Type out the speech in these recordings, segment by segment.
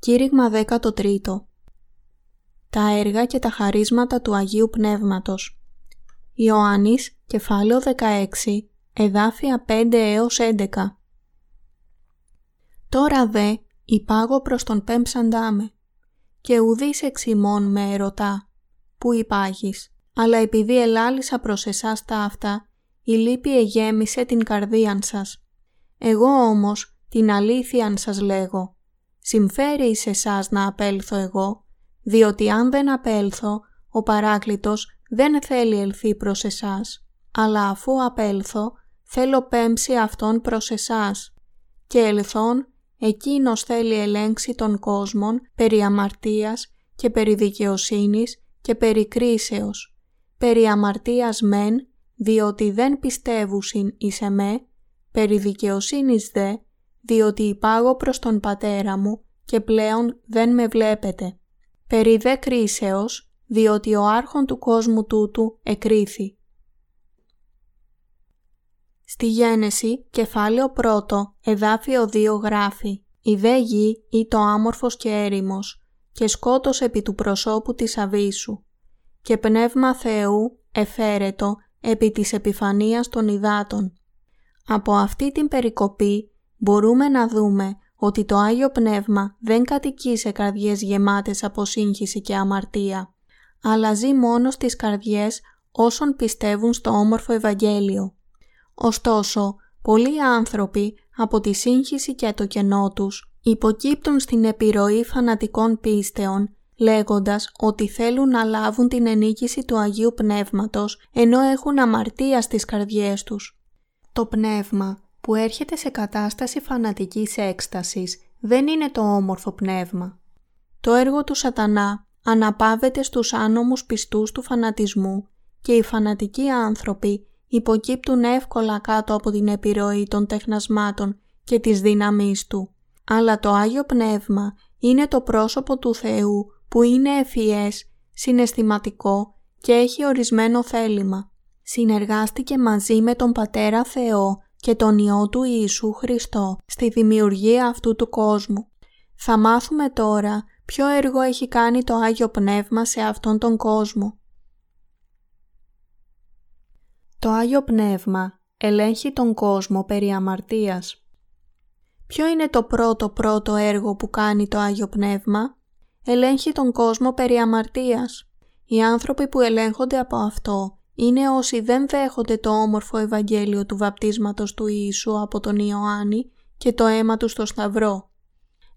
Κήρυγμα 13 Τα έργα και τα χαρίσματα του Αγίου Πνεύματος. Ιωάννης, κεφάλαιο 16, εδάφια 5 έως 11 Τώρα δε υπάγω προς τον πέμψαντά με και ουδείς εξ ημών με ερωτά που υπάγεις. Αλλά επειδή ελάλησα προς εσάς τα αυτά η λύπη εγέμισε την καρδίαν σας. Εγώ όμως την αλήθειαν σας λέγω συμφέρει σε εσάς να απέλθω εγώ, διότι αν δεν απέλθω, ο παράκλητος δεν θέλει ελθεί προς εσάς, αλλά αφού απέλθω, θέλω πέμψει αυτόν προς εσάς. Και ελθόν, εκείνος θέλει ελέγξει τον κόσμον περί αμαρτίας και περί δικαιοσύνης και περί κρίσεως. Περί αμαρτίας μεν, διότι δεν πιστεύουσιν εις εμέ, περί δικαιοσύνης δε, διότι υπάγω προς τον πατέρα μου και πλέον δεν με βλέπετε. Περί δε κρίσεως, διότι ο άρχον του κόσμου τούτου εκρίθη. Στη Γένεση, κεφάλαιο 1, εδάφιο 2 γράφει «Η δε γη ή το άμορφος και έρημος και σκότος επί του προσώπου της αβίσου και πνεύμα Θεού εφέρετο επί της επιφανίας των υδάτων». Από αυτή την περικοπή μπορούμε να δούμε ότι το Άγιο Πνεύμα δεν κατοικεί σε καρδιές γεμάτες από σύγχυση και αμαρτία, αλλά ζει μόνος στις καρδιές όσων πιστεύουν στο όμορφο Ευαγγέλιο. Ωστόσο, πολλοί άνθρωποι από τη σύγχυση και το κενό τους υποκύπτουν στην επιρροή φανατικών πίστεων λέγοντας ότι θέλουν να λάβουν την ενίκηση του Αγίου Πνεύματος ενώ έχουν αμαρτία στις καρδιές τους. Το Πνεύμα που έρχεται σε κατάσταση φανατικής έκστασης δεν είναι το όμορφο πνεύμα. Το έργο του σατανά αναπάβεται στους άνομους πιστούς του φανατισμού και οι φανατικοί άνθρωποι υποκύπτουν εύκολα κάτω από την επιρροή των τεχνασμάτων και της δύναμής του. Αλλά το Άγιο Πνεύμα είναι το πρόσωπο του Θεού που είναι ευφυές, συναισθηματικό και έχει ορισμένο θέλημα. Συνεργάστηκε μαζί με τον Πατέρα Θεό και τον Υιό του Ιησού Χριστό στη δημιουργία αυτού του κόσμου. Θα μάθουμε τώρα ποιο έργο έχει κάνει το Άγιο Πνεύμα σε αυτόν τον κόσμο. Το Άγιο Πνεύμα ελέγχει τον κόσμο περί αμαρτίας. Ποιο είναι το πρώτο πρώτο έργο που κάνει το Άγιο Πνεύμα; Ελέγχει τον κόσμο περί αμαρτίας. Οι άνθρωποι που ελέγχονται από αυτό είναι όσοι δεν δέχονται το όμορφο Ευαγγέλιο του βαπτίσματος του Ιησού από τον Ιωάννη και το αίμα του στο Σταυρό.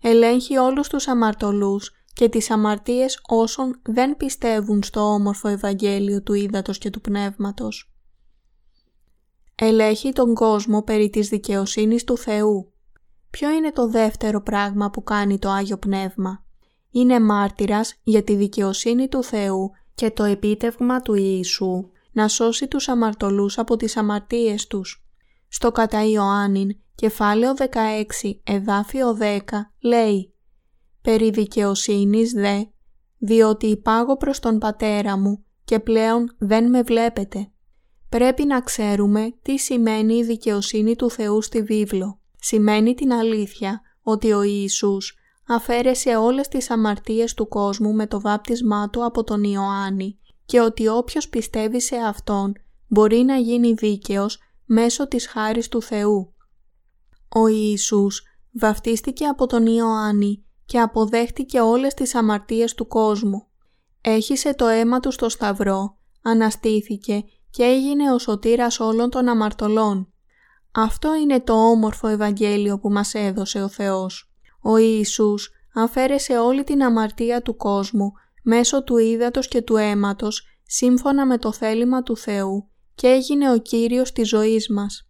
Ελέγχει όλους τους αμαρτωλούς και τις αμαρτίες όσων δεν πιστεύουν στο όμορφο Ευαγγέλιο του Ήδατος και του Πνεύματος. Ελέγχει τον κόσμο περί της δικαιοσύνης του Θεού. Ποιο είναι το δεύτερο πράγμα που κάνει το Άγιο Πνεύμα; Είναι μάρτυρας για τη δικαιοσύνη του Θεού και το επίτευγμα του Ιησού να σώσει τους αμαρτωλούς από τις αμαρτίες τους. Στο κατά Ιωάννην, κεφάλαιο 16, εδάφιο 10, λέει «Περί δικαιοσύνης δε, διότι υπάγω προς τον Πατέρα μου και πλέον δεν με βλέπετε». Πρέπει να ξέρουμε τι σημαίνει η δικαιοσύνη του Θεού στη βίβλο. Σημαίνει την αλήθεια ότι ο Ιησούς αφαίρεσε όλες τις αμαρτίες του κόσμου με το βάπτισμά του από τον Ιωάννη και ότι όποιος πιστεύει σε Αυτόν μπορεί να γίνει δίκαιος μέσω της χάρης του Θεού. Ο Ιησούς βαφτίστηκε από τον Ιωάννη και αποδέχτηκε όλες τις αμαρτίες του κόσμου. Έχισε το αίμα του στο σταυρό, αναστήθηκε και έγινε ο σωτήρας όλων των αμαρτωλών. Αυτό είναι το όμορφο Ευαγγέλιο που μας έδωσε ο Θεός. Ο Ιησούς αφαίρεσε όλη την αμαρτία του κόσμου μέσω του ύδατος και του αίματος σύμφωνα με το θέλημα του Θεού και έγινε ο Κύριος της ζωής μας.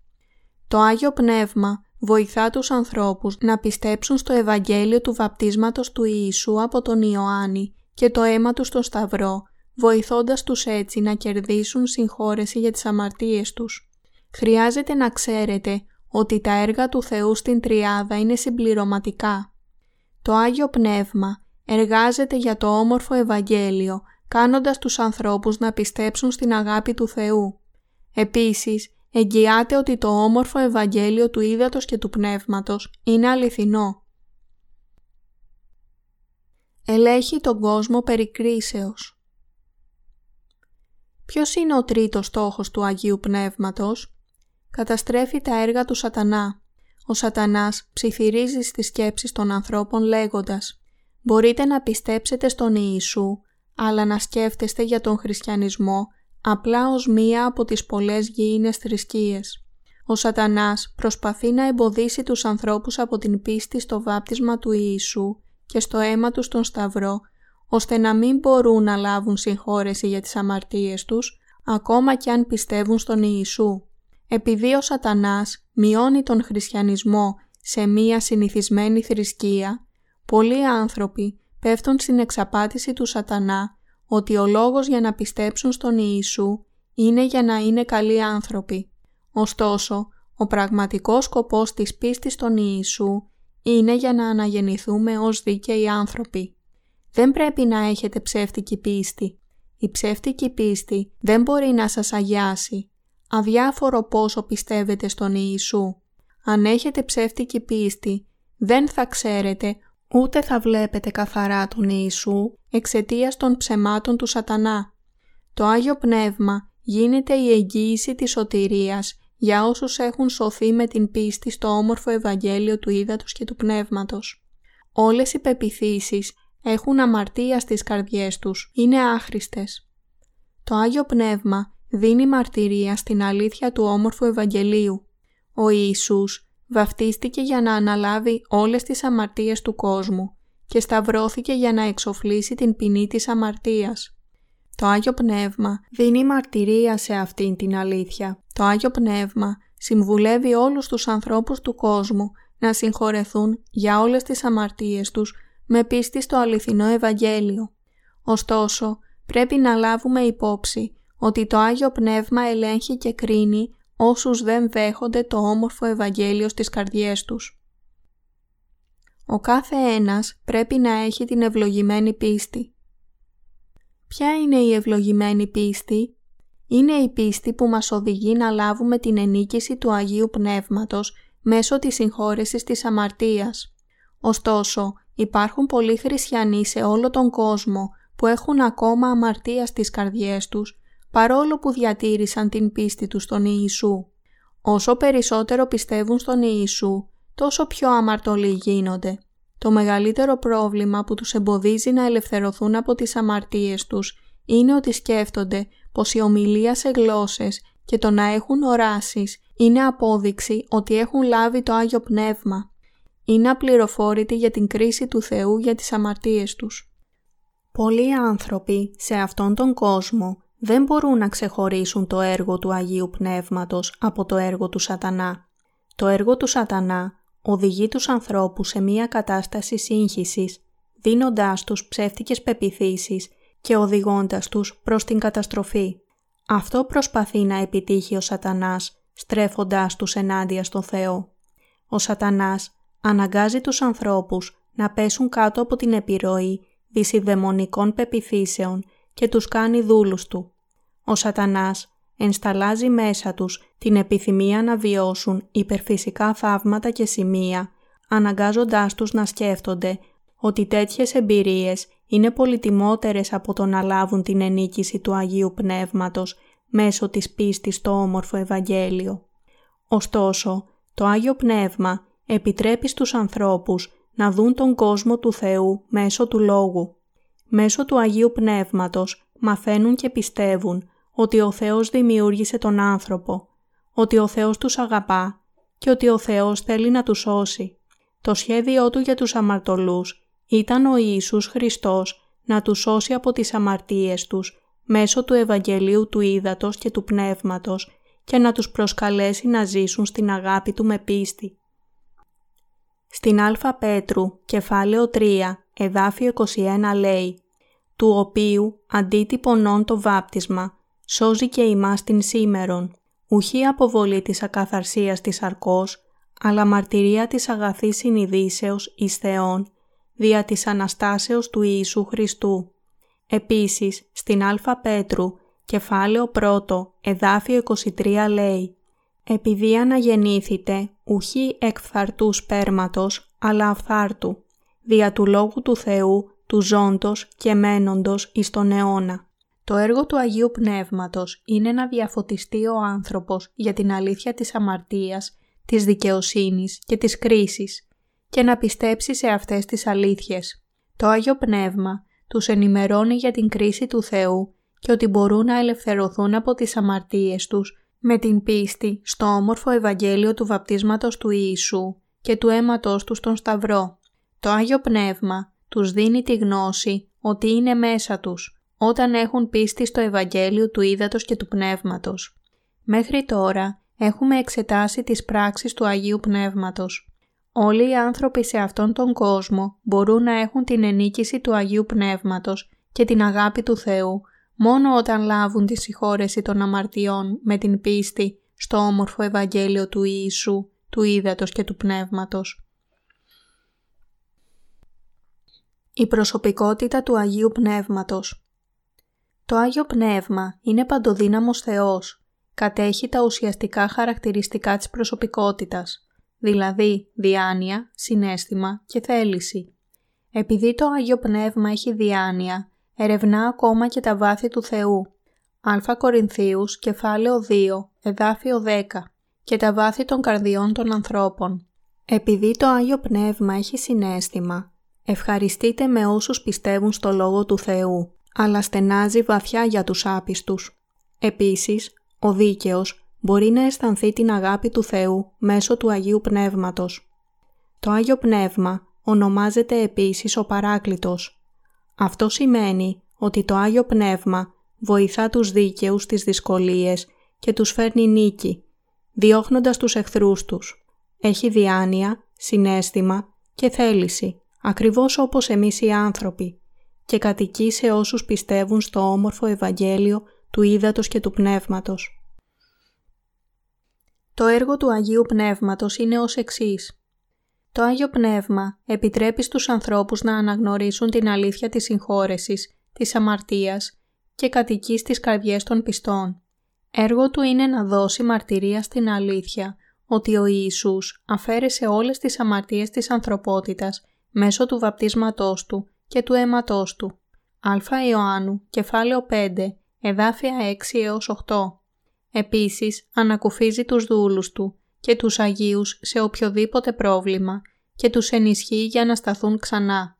Το Άγιο Πνεύμα βοηθά τους ανθρώπους να πιστέψουν στο Ευαγγέλιο του βαπτίσματος του Ιησού από τον Ιωάννη και το αίμα του στο Σταυρό, βοηθώντας τους έτσι να κερδίσουν συγχώρεση για τις αμαρτίες τους. Χρειάζεται να ξέρετε ότι τα έργα του Θεού στην Τριάδα είναι συμπληρωματικά. Το Άγιο Πνεύμα εργάζεται για το όμορφο Ευαγγέλιο, κάνοντας τους ανθρώπους να πιστέψουν στην αγάπη του Θεού. Επίσης, εγγυάται ότι το όμορφο Ευαγγέλιο του Ήδατος και του Πνεύματος είναι αληθινό. ελέγχει τον κόσμο περί κρίσεως. Ποιος είναι ο τρίτος στόχος του Αγίου Πνεύματος; Καταστρέφει τα έργα του σατανά. Ο σατανάς ψιθυρίζει στις σκέψεις των ανθρώπων λέγοντας «Μπορείτε να πιστέψετε στον Ιησού, αλλά να σκέφτεστε για τον χριστιανισμό απλά ως μία από τις πολλές γήινες θρησκείες. Ο σατανάς προσπαθεί να εμποδίσει τους ανθρώπους από την πίστη στο βάπτισμα του Ιησού και στο αίμα τους στον Σταυρό, ώστε να μην μπορούν να λάβουν συγχώρεση για τις αμαρτίες τους, ακόμα και αν πιστεύουν στον Ιησού. Επειδή ο σατανάς μειώνει τον χριστιανισμό σε μία συνηθισμένη θρησκεία, πολλοί άνθρωποι πέφτουν στην εξαπάτηση του σατανά ότι ο λόγος για να πιστέψουν στον Ιησού είναι για να είναι καλοί άνθρωποι. Ωστόσο, ο πραγματικός σκοπός της πίστης στον Ιησού είναι για να αναγεννηθούμε ως δίκαιοι άνθρωποι. Δεν πρέπει να έχετε ψεύτικη πίστη. Η ψεύτικη πίστη δεν μπορεί να σας αγιάσει, αδιάφορο πόσο πιστεύετε στον Ιησού. Αν έχετε ψεύτικη πίστη, δεν θα ξέρετε ούτε θα βλέπετε καθαρά τον Ιησού εξαιτίας των ψεμάτων του σατανά. Το Άγιο Πνεύμα γίνεται η εγγύηση της σωτηρίας για όσους έχουν σωθεί με την πίστη στο όμορφο Ευαγγέλιο του Ήδατος και του Πνεύματος. Όλες οι πεπιθήσεις έχουν αμαρτία στις καρδιές τους, είναι άχρηστες. Το Άγιο Πνεύμα δίνει μαρτυρία στην αλήθεια του όμορφου Ευαγγελίου. Ο Ιησούς βαφτίστηκε για να αναλάβει όλες τις αμαρτίες του κόσμου και σταυρώθηκε για να εξοφλήσει την ποινή της αμαρτίας. Το Άγιο Πνεύμα δίνει μαρτυρία σε αυτήν την αλήθεια. Το Άγιο Πνεύμα συμβουλεύει όλους τους ανθρώπους του κόσμου να συγχωρεθούν για όλες τις αμαρτίες τους με πίστη στο αληθινό Ευαγγέλιο. Ωστόσο, πρέπει να λάβουμε υπόψη ότι το Άγιο Πνεύμα ελέγχει και κρίνει όσους δεν δέχονται το όμορφο Ευαγγέλιο στις καρδιές τους. Ο κάθε ένας πρέπει να έχει την ευλογημένη πίστη. Ποια είναι η ευλογημένη πίστη; Είναι η πίστη που μας οδηγεί να λάβουμε την ενίκηση του Αγίου Πνεύματος μέσω της συγχώρεσης της αμαρτίας. Ωστόσο, υπάρχουν πολλοί χριστιανοί σε όλο τον κόσμο που έχουν ακόμα αμαρτία στις καρδιές τους παρόλο που διατήρησαν την πίστη τους στον Ιησού. Όσο περισσότερο πιστεύουν στον Ιησού, τόσο πιο αμαρτωλοί γίνονται. Το μεγαλύτερο πρόβλημα που τους εμποδίζει να ελευθερωθούν από τις αμαρτίες τους είναι ότι σκέφτονται πως η ομιλία σε γλώσσες και το να έχουν οράσεις είναι απόδειξη ότι έχουν λάβει το Άγιο Πνεύμα. Είναι απληροφόρητοι για την κρίση του Θεού για τις αμαρτίες τους. Πολλοί άνθρωποι σε αυτόν τον κόσμο δεν μπορούν να ξεχωρίσουν το έργο του Αγίου Πνεύματος από το έργο του σατανά. Το έργο του σατανά οδηγεί τους ανθρώπους σε μία κατάσταση σύγχυσης, δίνοντάς τους ψεύτικες πεπιθήσεις και οδηγώντας τους προς την καταστροφή. Αυτό προσπαθεί να επιτύχει ο σατανάς, στρέφοντάς τους ενάντια στον Θεό. Ο σατανάς αναγκάζει τους ανθρώπους να πέσουν κάτω από την επιρροή δυσιδαιμονικών πεπιθήσεων και τους κάνει δούλους του. Ο σατανάς ενσταλάζει μέσα τους την επιθυμία να βιώσουν υπερφυσικά θαύματα και σημεία, αναγκάζοντάς τους να σκέφτονται ότι τέτοιες εμπειρίες είναι πολυτιμότερες από το να λάβουν την ενίκηση του Αγίου Πνεύματος μέσω της πίστης στο όμορφο Ευαγγέλιο. Ωστόσο, το Άγιο Πνεύμα επιτρέπει στους ανθρώπους να δουν τον κόσμο του Θεού μέσω του Λόγου. Μέσω του Αγίου Πνεύματος μαθαίνουν και πιστεύουν ότι ο Θεός δημιούργησε τον άνθρωπο, ότι ο Θεός τους αγαπά και ότι ο Θεός θέλει να τους σώσει. Το σχέδιό Του για τους αμαρτωλούς ήταν ο Ιησούς Χριστός να τους σώσει από τις αμαρτίες τους μέσω του Ευαγγελίου του Ήδατος και του Πνεύματος και να τους προσκαλέσει να ζήσουν στην αγάπη Του με πίστη. Στην Α Πέτρου, κεφάλαιο 3, εδάφιο 21 λέει «Του οποίου αντίτυπωνών το βάπτισμα σώζει και ημάς την σήμερον, ουχή αποβολή της ακαθαρσίας της αρκός, αλλά μαρτυρία της αγαθής συνειδήσεως εις Θεόν, δια της Αναστάσεως του Ιησού Χριστού. Επίσης, στην Α Πέτρου, κεφάλαιο 1, εδάφιο 23 λέει «Επειδή αναγεννήθητε, ουχή εκ φθαρτού σπέρματος, αλλά αυθάρτου, δια του Λόγου του Θεού, του ζώντος και μένοντος εις τον αιώνα. Το έργο του Αγίου Πνεύματος είναι να διαφωτιστεί ο άνθρωπος για την αλήθεια της αμαρτίας, της δικαιοσύνης και της κρίσης και να πιστέψει σε αυτές τις αλήθειες. Το Άγιο Πνεύμα τους ενημερώνει για την κρίση του Θεού και ότι μπορούν να ελευθερωθούν από τις αμαρτίες τους με την πίστη στο όμορφο Ευαγγέλιο του βαπτίσματος του Ιησού και του αίματος τους στον Σταυρό. Το Άγιο Πνεύμα τους δίνει τη γνώση ότι είναι μέσα τους όταν έχουν πίστη στο Ευαγγέλιο του Ήδατος και του Πνεύματος. Μέχρι τώρα έχουμε εξετάσει τις πράξεις του Αγίου Πνεύματος. Όλοι οι άνθρωποι σε αυτόν τον κόσμο μπορούν να έχουν την ενίκηση του Αγίου Πνεύματος και την αγάπη του Θεού μόνο όταν λάβουν τη συγχώρεση των αμαρτιών με την πίστη στο όμορφο Ευαγγέλιο του Ιησού, του Ήδατος και του Πνεύματος. Η προσωπικότητα του Αγίου Πνεύματος Το Άγιο Πνεύμα είναι παντοδύναμος Θεός. Κατέχει τα ουσιαστικά χαρακτηριστικά της προσωπικότητας, δηλαδή διάνοια, συνέστημα και θέληση. Επειδή το Άγιο Πνεύμα έχει διάνοια, ερευνά ακόμα και τα βάθη του Θεού. Α Κορινθίους, κεφάλαιο 2, εδάφιο 10 και τα βάθη των καρδιών των ανθρώπων. Επειδή το Άγιο Πνεύμα έχει συνέστημα, ευχαριστείτε με όσους πιστεύουν στο Λόγο του Θεού, αλλά στενάζει βαθιά για τους άπιστους. Επίσης, ο δίκαιος μπορεί να αισθανθεί την αγάπη του Θεού μέσω του Αγίου Πνεύματος. Το Άγιο Πνεύμα ονομάζεται επίσης ο Παράκλητος αυτό σημαίνει ότι το Άγιο Πνεύμα βοηθά τους δίκαιους στις δυσκολίες και τους φέρνει νίκη, διώχνοντας τους εχθρούς τους. Έχει διάνοια, συνέστημα και θέληση, ακριβώς όπως εμείς οι άνθρωποι, και κατοικεί σε όσους πιστεύουν στο όμορφο Ευαγγέλιο του Ήδατος και του Πνεύματος. Το έργο του Αγίου Πνεύματος είναι ως εξής. Το Άγιο Πνεύμα επιτρέπει στους ανθρώπους να αναγνωρίσουν την αλήθεια της συγχώρεσης, της αμαρτίας και κατοικεί στις καρδιές των πιστών. Έργο του είναι να δώσει μαρτυρία στην αλήθεια ότι ο Ιησούς αφαίρεσε όλες τις αμαρτίες της ανθρωπότητας μέσω του βαπτίσματός του και του αίματός του. Α Ιωάννου, κεφάλαιο 5, εδάφια 6 έως 8. Επίσης, ανακουφίζει τους δούλους του και τους Αγίους σε οποιοδήποτε πρόβλημα και τους ενισχύει για να σταθούν ξανά.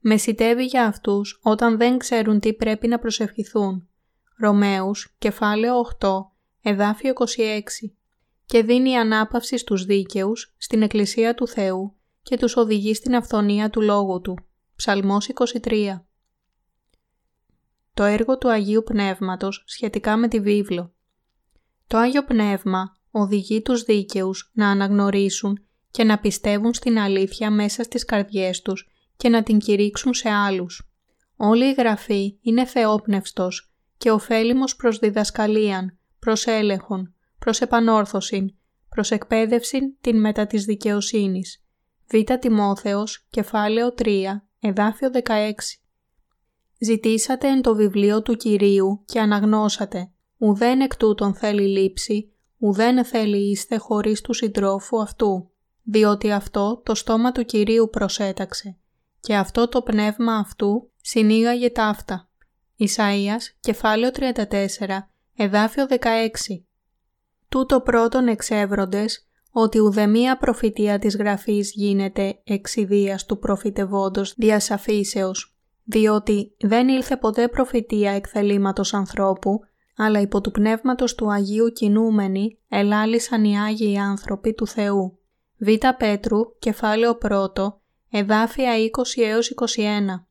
Μεσητεύει για αυτούς όταν δεν ξέρουν τι πρέπει να προσευχηθούν. Ρωμαίους, κεφάλαιο 8, εδάφιο 26 και δίνει ανάπαυση στους δίκαιους στην Εκκλησία του Θεού και τους οδηγεί στην αυθονία του Λόγου Του. Ψαλμός 23 Το έργο του Αγίου Πνεύματος σχετικά με τη βίβλο Το Άγιο Πνεύμα οδηγεί τους δίκαιους να αναγνωρίσουν και να πιστεύουν στην αλήθεια μέσα στις καρδιές τους και να την κηρύξουν σε άλλους. Όλη η Γραφή είναι θεόπνευστος και ωφέλιμος προς διδασκαλίαν, προς έλεγχον, προς επανόρθωσιν, προς εκπαίδευσιν την μετά της δικαιοσύνης. Β. Τιμόθεος, κεφάλαιο 3, εδάφιο 16. Ζητήσατε εν το βιβλίο του Κυρίου και αναγνώσατε. Ουδέν εκ τούτων θέλει λήψη, ουδέν θέλει είστε χωρίς του συντρόφου αυτού, διότι αυτό το στόμα του Κυρίου προσέταξε και αυτό το πνεύμα αυτού συνήγαγε ταύτα. Ισαΐας, κεφάλαιο 34, εδάφιο 16. Τούτο πρώτον εξεύροντες ότι ουδεμία προφητεία της Γραφής γίνεται εξιδίας του προφητευόντος διασαφήσεως, διότι δεν ήλθε ποτέ προφητεία εκθελήματος ανθρώπου, αλλά υπό του πνεύματος του Αγίου κινούμενοι ελάλησαν οι Άγιοι άνθρωποι του Θεού. Β. Πέτρου, κεφάλαιο 1, εδάφια 20 έως 21.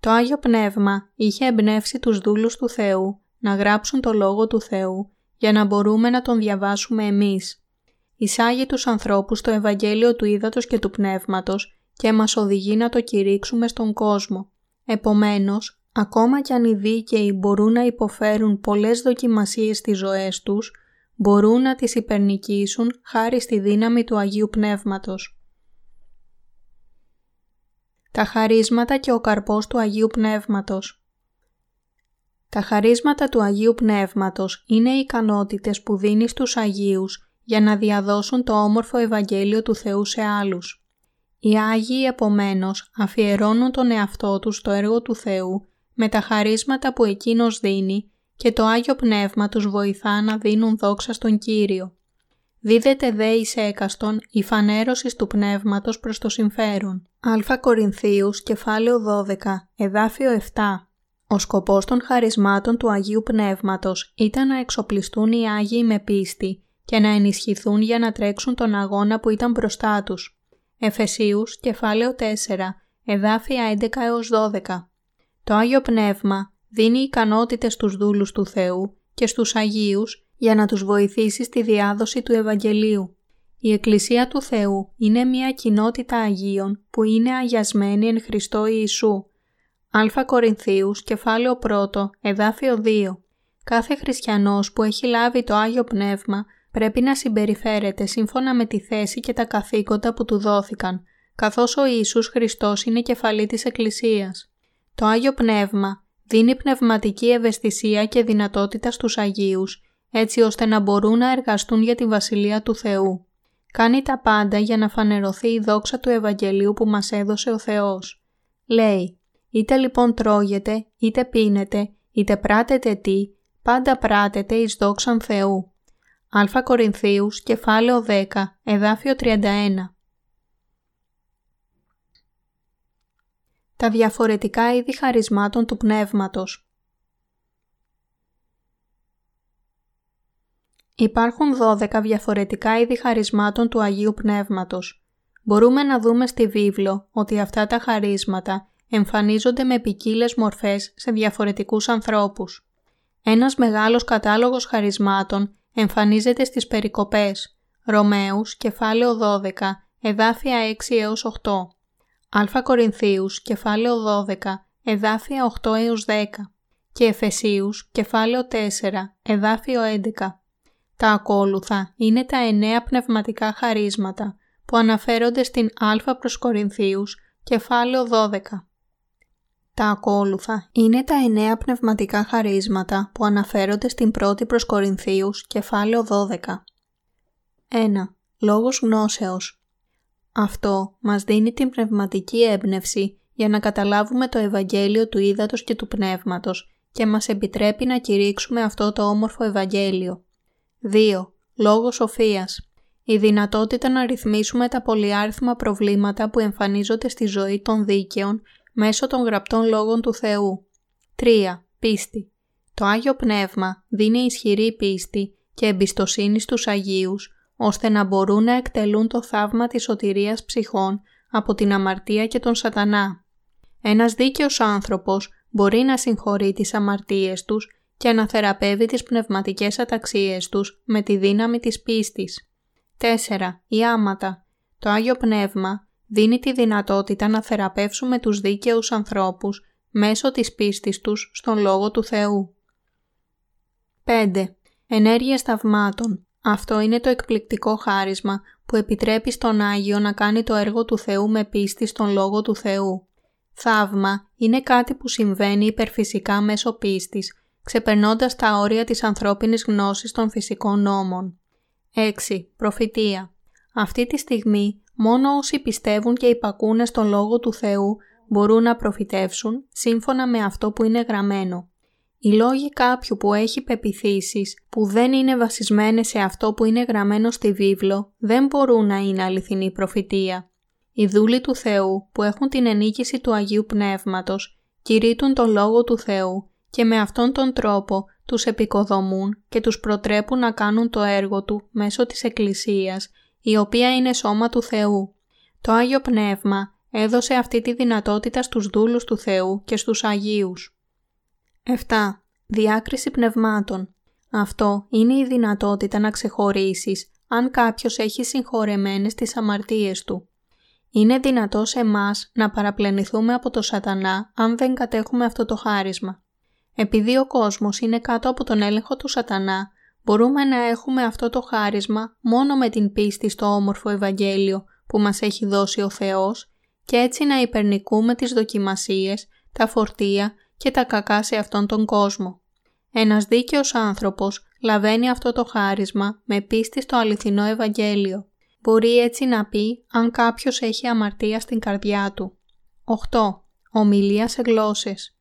Το Άγιο Πνεύμα είχε εμπνεύσει τους δούλους του Θεού να γράψουν το Λόγο του Θεού για να μπορούμε να τον διαβάσουμε εμείς. Εισάγει τους ανθρώπους στο Ευαγγέλιο του Ήδατος και του Πνεύματος και μας οδηγεί να το κηρύξουμε στον κόσμο. Επομένως, Ακόμα κι αν οι δίκαιοι μπορούν να υποφέρουν πολλές δοκιμασίες στις ζωές τους, μπορούν να τις υπερνικήσουν χάρη στη δύναμη του Αγίου Πνεύματος. Τα χαρίσματα και ο καρπός του Αγίου Πνεύματος Τα χαρίσματα του Αγίου Πνεύματος είναι οι ικανότητες που δίνει στους Αγίους για να διαδώσουν το όμορφο Ευαγγέλιο του Θεού σε άλλους. Οι Άγιοι επομένως αφιερώνουν τον εαυτό τους στο έργο του Θεού με τα χαρίσματα που Εκείνος δίνει και το Άγιο Πνεύμα τους βοηθά να δίνουν δόξα στον Κύριο. Δίδεται δε εις έκαστον η φανέρωσης του Πνεύματος προς το συμφέρον. Α Κορινθίους, κεφάλαιο 12, εδάφιο 7. Ο σκοπός των χαρισμάτων του Αγίου Πνεύματος ήταν να εξοπλιστούν οι Άγιοι με πίστη και να ενισχυθούν για να τρέξουν τον αγώνα που ήταν μπροστά τους. Εφεσίους, κεφάλαιο 4, εδάφια 11 έως 12. Το Άγιο Πνεύμα δίνει ικανότητες στους δούλους του Θεού και στους Αγίους για να τους βοηθήσει στη διάδοση του Ευαγγελίου. Η Εκκλησία του Θεού είναι μια κοινότητα Αγίων που είναι αγιασμένη εν Χριστώ Ιησού. Α Κορινθίους, κεφάλαιο 1, εδάφιο 2. Κάθε χριστιανός που έχει λάβει το Άγιο Πνεύμα πρέπει να συμπεριφέρεται σύμφωνα με τη θέση και τα καθήκοντα που του δόθηκαν, καθώς ο Ιησούς Χριστός είναι κεφαλή της Εκκλησίας. Το Άγιο Πνεύμα δίνει πνευματική ευαισθησία και δυνατότητα στους Αγίους, έτσι ώστε να μπορούν να εργαστούν για τη Βασιλεία του Θεού. Κάνει τα πάντα για να φανερωθεί η δόξα του Ευαγγελίου που μας έδωσε ο Θεός. Λέει, είτε λοιπόν τρώγετε, είτε πίνετε, είτε πράτετε τι, πάντα πράτετε εις δόξαν Θεού. Α Κορινθίους, κεφάλαιο 10, εδάφιο 31. Τα διαφορετικά είδη χαρισμάτων του Πνεύματος Υπάρχουν 12 διαφορετικά είδη χαρισμάτων του Αγίου Πνεύματος. Μπορούμε να δούμε στη βίβλο ότι αυτά τα χαρίσματα εμφανίζονται με ποικίλες μορφές σε διαφορετικούς ανθρώπους. Ένας μεγάλος κατάλογος χαρισμάτων εμφανίζεται στις περικοπές Ρωμαίους, κεφάλαιο 12, εδάφια 6 έως 8. Α Κορινθίους, κεφάλαιο 12, εδάφια 8 έως 10. Και Εφεσίους, κεφάλαιο 4, εδάφιο 11. Τα ακόλουθα είναι τα εννέα πνευματικά χαρίσματα που αναφέρονται στην Α προς Κορινθίους, κεφάλαιο 12. Τα ακόλουθα είναι τα εννέα πνευματικά χαρίσματα που αναφέρονται στην πρώτη προς Κορινθίους, κεφάλαιο 12. 1. Λόγος γνώσεως. Αυτό μας δίνει την πνευματική έμπνευση για να καταλάβουμε το Ευαγγέλιο του Ήδατος και του Πνεύματος και μας επιτρέπει να κηρύξουμε αυτό το όμορφο Ευαγγέλιο. 2. Λόγος σοφίας. Η δυνατότητα να ρυθμίσουμε τα πολυάριθμα προβλήματα που εμφανίζονται στη ζωή των δίκαιων μέσω των γραπτών λόγων του Θεού. 3. Πίστη. Το Άγιο Πνεύμα δίνει ισχυρή πίστη και εμπιστοσύνη στους Αγίους, ώστε να μπορούν να εκτελούν το θαύμα της σωτηρίας ψυχών από την αμαρτία και τον σατανά. Ένας δίκαιος άνθρωπος μπορεί να συγχωρεί τις αμαρτίες τους και να θεραπεύει τις πνευματικές αταξίες τους με τη δύναμη της πίστης. 4. Η άματα. Το Άγιο Πνεύμα δίνει τη δυνατότητα να θεραπεύσουμε τους δίκαιους ανθρώπους μέσω της πίστης τους στον Λόγο του Θεού. 5. Ενέργειες θαυμάτων. Αυτό είναι το εκπληκτικό χάρισμα που επιτρέπει στον Άγιο να κάνει το έργο του Θεού με πίστη στον Λόγο του Θεού. Θαύμα είναι κάτι που συμβαίνει υπερφυσικά μέσω πίστης ξεπερνώντας τα όρια της ανθρώπινης γνώσης των φυσικών νόμων. 6. Προφητεία. Αυτή τη στιγμή μόνο όσοι πιστεύουν και υπακούνε στον Λόγο του Θεού μπορούν να προφητεύσουν σύμφωνα με αυτό που είναι γραμμένο. Οι λόγοι κάποιου που έχει πεπιθήσεις που δεν είναι βασισμένες σε αυτό που είναι γραμμένο στη βίβλο δεν μπορούν να είναι αληθινή προφητεία. Οι δούλοι του Θεού που έχουν την ενίκηση του Αγίου Πνεύματος κηρύττουν τον Λόγο του Θεού και με αυτόν τον τρόπο τους επικοδομούν και τους προτρέπουν να κάνουν το έργο του μέσω της Εκκλησίας, η οποία είναι σώμα του Θεού. Το Άγιο Πνεύμα έδωσε αυτή τη δυνατότητα στους δούλους του Θεού και στους Αγίους. 7. Διάκριση πνευμάτων. Αυτό είναι η δυνατότητα να ξεχωρίσεις αν κάποιος έχει συγχωρεμένες τις αμαρτίες του. Είναι δυνατό σε εμάς να παραπλανηθούμε από το σατανά αν δεν κατέχουμε αυτό το χάρισμα. Επειδή ο κόσμος είναι κάτω από τον έλεγχο του σατανά, μπορούμε να έχουμε αυτό το χάρισμα μόνο με την πίστη στο όμορφο Ευαγγέλιο που μας έχει δώσει ο Θεός και έτσι να υπερνικούμε τις δοκιμασίες, τα φορτία και τα κακά σε αυτόν τον κόσμο. Ένας δίκαιος άνθρωπος λαβαίνει αυτό το χάρισμα με πίστη στο αληθινό Ευαγγέλιο. Μπορεί έτσι να πει αν κάποιος έχει αμαρτία στην καρδιά του. 8. Ομιλία σε γλώσσες.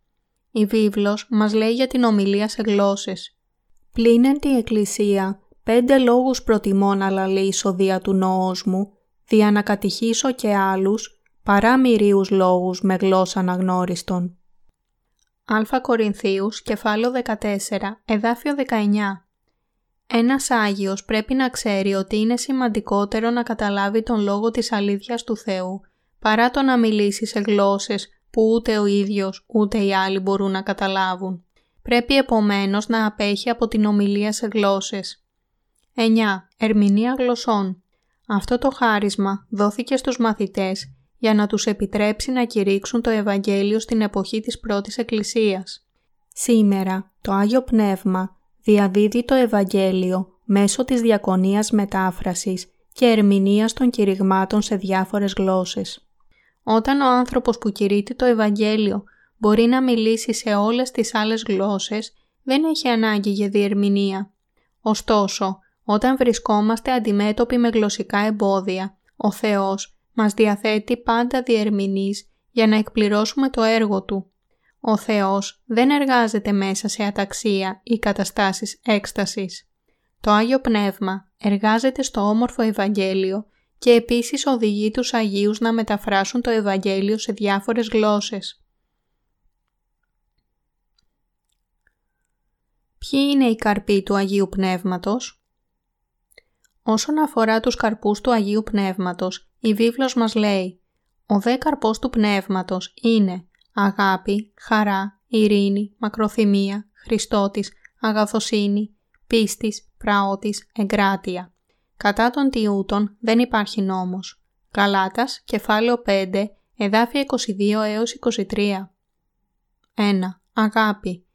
Η βίβλος μας λέει για την ομιλία σε γλώσσες. Πλην την Εκκλησία, πέντε λόγους προτιμώ να λαλήσω δια του νόος μου, δια να κατηχήσω και άλλους, παρά μυρίους λόγους με γλώσσα αναγνώριστον. Α Κορινθίους, κεφάλαιο 14, εδάφιο 19. Ένας Άγιος πρέπει να ξέρει ότι είναι σημαντικότερο να καταλάβει τον λόγο της αλήθειας του Θεού, παρά το να μιλήσει σε γλώσσες που ούτε ο ίδιος ούτε οι άλλοι μπορούν να καταλάβουν. Πρέπει επομένως να απέχει από την ομιλία σε γλώσσες. 9. Ερμηνεία γλωσσών. Αυτό το χάρισμα δόθηκε στους μαθητές για να τους επιτρέψει να κηρύξουν το Ευαγγέλιο στην εποχή της πρώτης Εκκλησίας. Σήμερα το Άγιο Πνεύμα διαδίδει το Ευαγγέλιο μέσω της διακονίας μετάφρασης και ερμηνείας των κηρυγμάτων σε διάφορες γλώσσες. Όταν ο άνθρωπος που κηρύττει το Ευαγγέλιο μπορεί να μιλήσει σε όλες τις άλλες γλώσσες, δεν έχει ανάγκη για διερμηνία. Ωστόσο, όταν βρισκόμαστε αντιμέτωποι με γλωσσικά εμπόδια, ο Θεός μας διαθέτει πάντα διερμηνείς για να εκπληρώσουμε το έργο Του. Ο Θεός δεν εργάζεται μέσα σε αταξία ή καταστάσεις έκστασης. Το Άγιο Πνεύμα εργάζεται στο όμορφο Ευαγγέλιο και επίσης οδηγεί τους Αγίους να μεταφράσουν το Ευαγγέλιο σε διάφορες γλώσσες. Ποιοι είναι οι καρποί του Αγίου Πνεύματος; Όσον αφορά τους καρπούς του Αγίου Πνεύματος, η βίβλος μας λέει «Ο δε καρπός του Πνεύματος είναι αγάπη, χαρά, ειρήνη, μακροθυμία, χριστότης, αγαθοσύνη, πίστης, πραότης, εγκράτεια. Κατά των τιούτων δεν υπάρχει νόμος. Καλάτας, κεφάλαιο 5, εδάφια 22 έως 23. 1. Αγάπη.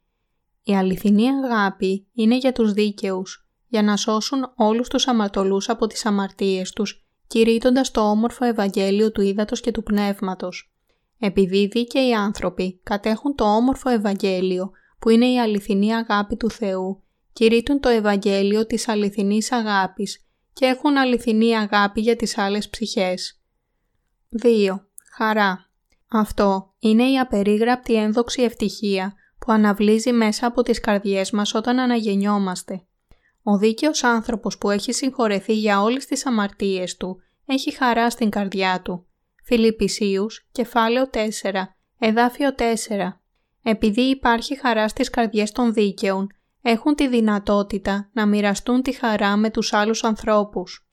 Η αληθινή αγάπη είναι για τους δίκαιους, για να σώσουν όλους τους αμαρτωλούς από τις αμαρτίες τους, κηρύττοντας το όμορφο Ευαγγέλιο του Ήδατος και του Πνεύματος. Επειδή οι δίκαιοι άνθρωποι κατέχουν το όμορφο Ευαγγέλιο, που είναι η αληθινή αγάπη του Θεού, κηρύττουν το Ευαγγέλιο της αληθινής αγάπης και έχουν αληθινή αγάπη για τις άλλες ψυχές. 2. Χαρά. Αυτό είναι η απερίγραπτη ένδοξη ευτυχία που αναβλύζει μέσα από τις καρδιές μας όταν αναγεννιόμαστε. Ο δίκαιος άνθρωπος που έχει συγχωρεθεί για όλες τις αμαρτίες του έχει χαρά στην καρδιά του. Φιλιππισίους, κεφάλαιο 4, εδάφιο 4. Επειδή υπάρχει χαρά στις καρδιές των δίκαιων, έχουν τη δυνατότητα να μοιραστούν τη χαρά με τους άλλους ανθρώπους.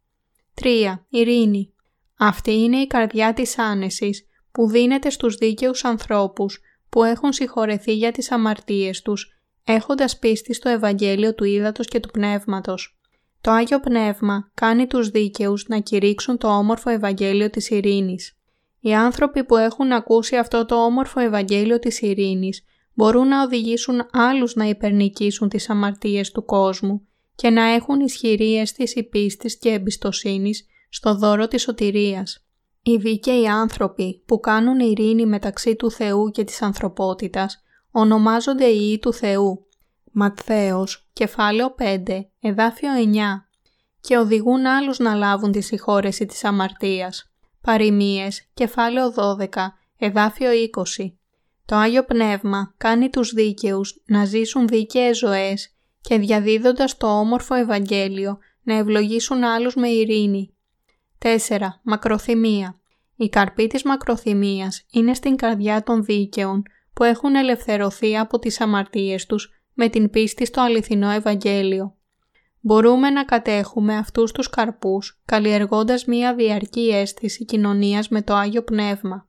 3. Ειρήνη. Αυτή είναι η καρδιά της άνεσης που δίνεται στους δίκαιους ανθρώπους που έχουν συγχωρεθεί για τις αμαρτίες τους, έχοντας πίστη στο Ευαγγέλιο του Ήδατος και του Πνεύματος. Το Άγιο Πνεύμα κάνει τους δίκαιους να κηρύξουν το όμορφο Ευαγγέλιο της Ειρήνης. Οι άνθρωποι που έχουν ακούσει αυτό το όμορφο Ευαγγέλιο της Ειρήνης μπορούν να οδηγήσουν άλλους να υπερνικήσουν τις αμαρτίες του κόσμου και να έχουν ισχυρή αίσθηση πίστης και εμπιστοσύνης στο δώρο της σωτηρίας. Οι δίκαιοι άνθρωποι που κάνουν ειρήνη μεταξύ του Θεού και της ανθρωπότητας ονομάζονται οι του Θεού. Ματθαίος, κεφάλαιο 5, εδάφιο 9 και οδηγούν άλλους να λάβουν τη συγχώρεση της αμαρτίας. Παριμίες, κεφάλαιο 12, εδάφιο 20 το Άγιο Πνεύμα κάνει τους δίκαιους να ζήσουν δίκαιες ζωές και διαδίδοντας το όμορφο Ευαγγέλιο να ευλογήσουν άλλους με ειρήνη. 4. Μακροθυμία. Η καρπή της μακροθυμίας είναι στην καρδιά των δίκαιων που έχουν ελευθερωθεί από τις αμαρτίες τους με την πίστη στο αληθινό Ευαγγέλιο. Μπορούμε να κατέχουμε αυτούς τους καρπούς καλλιεργώντας μία διαρκή αίσθηση κοινωνίας με το Άγιο Πνεύμα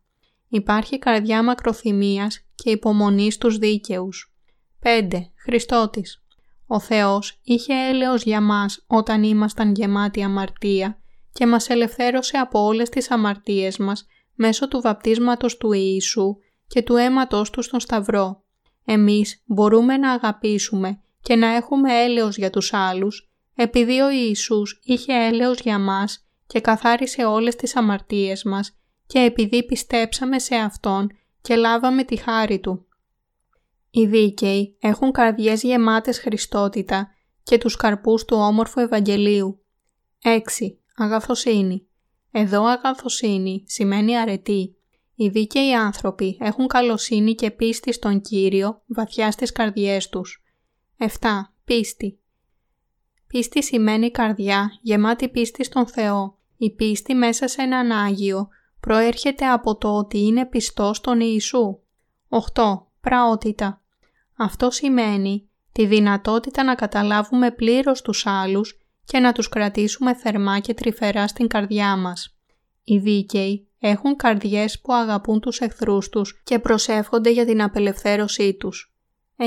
υπάρχει καρδιά μακροθυμίας και υπομονή στους δίκαιους. 5. Χριστότης Ο Θεός είχε έλεος για μας όταν ήμασταν γεμάτοι αμαρτία και μας ελευθέρωσε από όλες τις αμαρτίες μας μέσω του βαπτίσματος του Ιησού και του αίματος του στον Σταυρό. Εμείς μπορούμε να αγαπήσουμε και να έχουμε έλεος για τους άλλους, επειδή ο Ιησούς είχε έλεος για μας και καθάρισε όλες τις αμαρτίες μας και επειδή πιστέψαμε σε Αυτόν και λάβαμε τη χάρη Του. Οι δίκαιοι έχουν καρδιές γεμάτες χριστότητα και τους καρπούς του όμορφου Ευαγγελίου. 6. Αγαθοσύνη. Εδώ αγαθοσύνη σημαίνει αρετή. Οι δίκαιοι άνθρωποι έχουν καλοσύνη και πίστη στον Κύριο βαθιά στις καρδιές τους. 7. Πίστη. Πίστη σημαίνει καρδιά γεμάτη πίστη στον Θεό. Η πίστη μέσα σε έναν Άγιο προέρχεται από το ότι είναι πιστός στον Ιησού. 8. Πραότητα. Αυτό σημαίνει τη δυνατότητα να καταλάβουμε πλήρως τους άλλους και να τους κρατήσουμε θερμά και τρυφερά στην καρδιά μας. Οι δίκαιοι έχουν καρδιές που αγαπούν τους εχθρούς τους και προσεύχονται για την απελευθέρωσή τους. 9.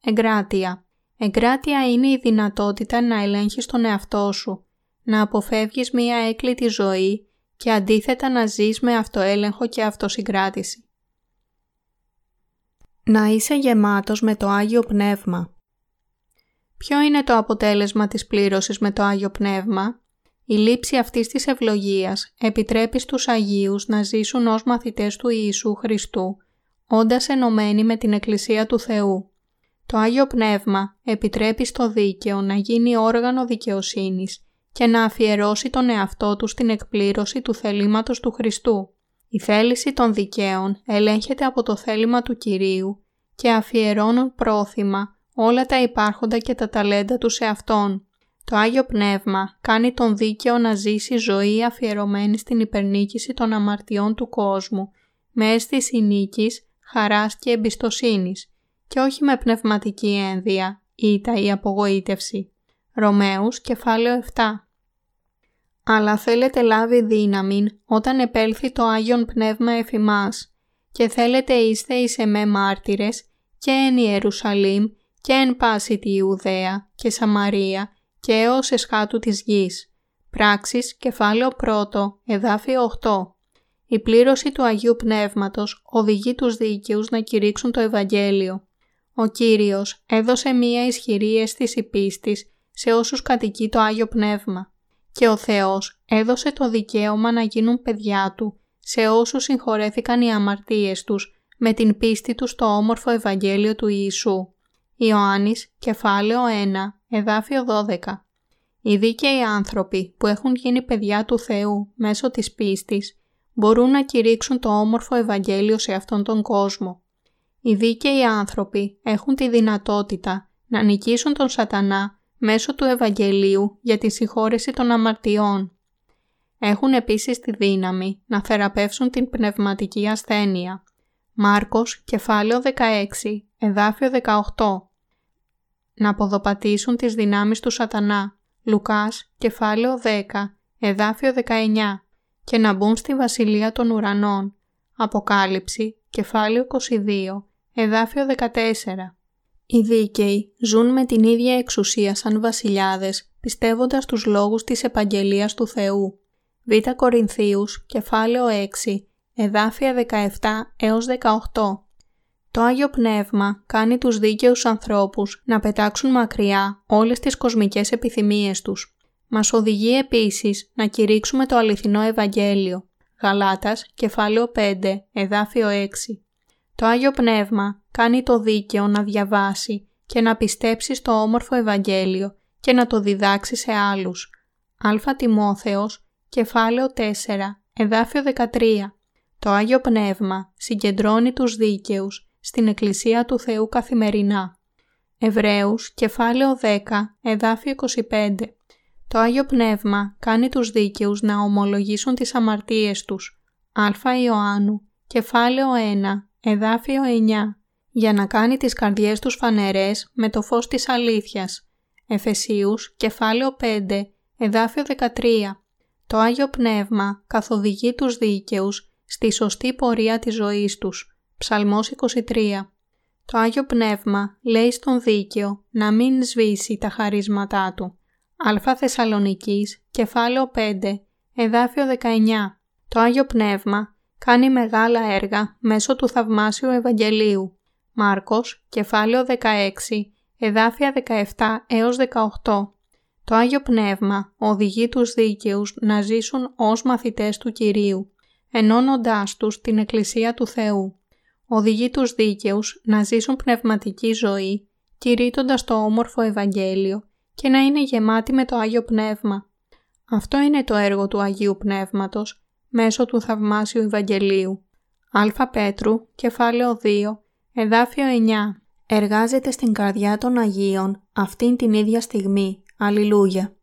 Εγκράτεια. Εγκράτεια είναι η δυνατότητα να ελέγχεις τον εαυτό σου, να αποφεύγεις μία έκλητη ζωή και αντίθετα να ζεις με αυτοέλεγχο και αυτοσυγκράτηση. Να είσαι γεμάτος με το Άγιο Πνεύμα. Ποιο είναι το αποτέλεσμα της πλήρωσης με το Άγιο Πνεύμα; Η λήψη αυτής της ευλογίας επιτρέπει στους Αγίους να ζήσουν ως μαθητές του Ιησού Χριστού, όντας ενωμένοι με την Εκκλησία του Θεού. Το Άγιο Πνεύμα επιτρέπει στο δίκαιο να γίνει όργανο δικαιοσύνης και να αφιερώσει τον εαυτό του στην εκπλήρωση του θελήματος του Χριστού. Η θέληση των δικαίων ελέγχεται από το θέλημα του Κυρίου και αφιερώνουν πρόθυμα όλα τα υπάρχοντα και τα ταλέντα του σε Αυτόν. Το Άγιο Πνεύμα κάνει τον δίκαιο να ζήσει ζωή αφιερωμένη στην υπερνίκηση των αμαρτιών του κόσμου με αίσθηση νίκης, χαράς και εμπιστοσύνης και όχι με πνευματική ένδια, ήττα ή απογοήτευση. Ρωμαίους, κεφάλαιο 7 Αλλά θέλετε λάβει δύναμη όταν επέλθει το Άγιον Πνεύμα εφημάς και θέλετε είστε εις εμέ μάρτυρες και εν Ιερουσαλήμ και εν πάση τη Ιουδαία και Σαμαρία και έως εσχάτου της γης. Πράξεις, κεφάλαιο 1, εδάφιο 8. Η πλήρωση του Αγίου Πνεύματος οδηγεί τους δίκαιους να κηρύξουν το Ευαγγέλιο. Ο Κύριος έδωσε μία ισχυρή αίσθηση πίστης σε όσους κατοικεί το Άγιο Πνεύμα και ο Θεός έδωσε το δικαίωμα να γίνουν παιδιά Του σε όσους συγχωρέθηκαν οι αμαρτίες τους με την πίστη τους στο όμορφο Ευαγγέλιο του Ιησού. Ιωάννης, κεφάλαιο 1, εδάφιο 12. Οι δίκαιοι άνθρωποι που έχουν γίνει παιδιά του Θεού μέσω της πίστης μπορούν να κηρύξουν το όμορφο Ευαγγέλιο σε αυτόν τον κόσμο. Οι δίκαιοι άνθρωποι έχουν τη δυνατότητα να νικήσουν τον σατανά μέσω του Ευαγγελίου για τη συγχώρεση των αμαρτιών. Έχουν επίσης τη δύναμη να θεραπεύσουν την πνευματική ασθένεια. Μάρκος, κεφάλαιο 16, εδάφιο 18. Να αποδοπατήσουν τις δυνάμεις του σατανά. Λουκάς, κεφάλαιο 10, εδάφιο 19. Και να μπουν στη βασιλεία των ουρανών. Αποκάλυψη, κεφάλαιο 22, Εδάφιο 14 Οι δίκαιοι ζουν με την ίδια εξουσία σαν βασιλιάδες, πιστεύοντας τους λόγους της επαγγελίας του Θεού. Β. Κορινθίους, κεφάλαιο 6, εδάφια 17 έως 18. Το Άγιο Πνεύμα κάνει τους δίκαιους ανθρώπους να πετάξουν μακριά όλες τις κοσμικές επιθυμίες τους. Μας οδηγεί επίσης να κηρύξουμε το αληθινό Ευαγγέλιο. Γαλάτας, κεφάλαιο 5, εδάφιο 6. Το Άγιο Πνεύμα κάνει το δίκαιο να διαβάσει και να πιστέψει στο όμορφο Ευαγγέλιο και να το διδάξει σε άλλους. Α Τιμόθεος, κεφάλαιο 4, εδάφιο 13. Το Άγιο Πνεύμα συγκεντρώνει τους δίκαιους στην Εκκλησία του Θεού καθημερινά. Εβραίους, κεφάλαιο 10, εδάφιο 25. Το Άγιο Πνεύμα κάνει τους δίκαιους να ομολογήσουν τις αμαρτίες τους. Α Ιωάννου, κεφάλαιο 1, Εδάφιο 9. Για να κάνει τις καρδιές τους φανερές με το φως της αλήθειας. Εφεσίους, κεφάλαιο 5, εδάφιο 13. Το Άγιο Πνεύμα καθοδηγεί τους δίκαιους στη σωστή πορεία της ζωής τους. Ψαλμός 23. Το Άγιο Πνεύμα λέει στον δίκαιο να μην σβήσει τα χαρίσματά του. Α Θεσσαλονικής, κεφάλαιο 5, εδάφιο 19. Το Άγιο Πνεύμα κάνει μεγάλα έργα μέσω του Θαυμάσιου Ευαγγελίου. Μάρκος, κεφάλαιο 16, εδάφια 17 έως 18. Το Άγιο Πνεύμα οδηγεί τους δίκαιους να ζήσουν ως μαθητές του Κυρίου, ενώνοντάς τους την Εκκλησία του Θεού. Οδηγεί τους δίκαιους να ζήσουν πνευματική ζωή, κηρύττοντας το όμορφο Ευαγγέλιο και να είναι γεμάτοι με το Άγιο Πνεύμα. Αυτό είναι το έργο του Αγίου Πνεύματος μέσω του Θαυμάσιου Ευαγγελίου. Α Πέτρου, κεφάλαιο 2, εδάφιο 9. Εργάζεται στην καρδιά των Αγίων αυτήν την ίδια στιγμή. Αλληλούια.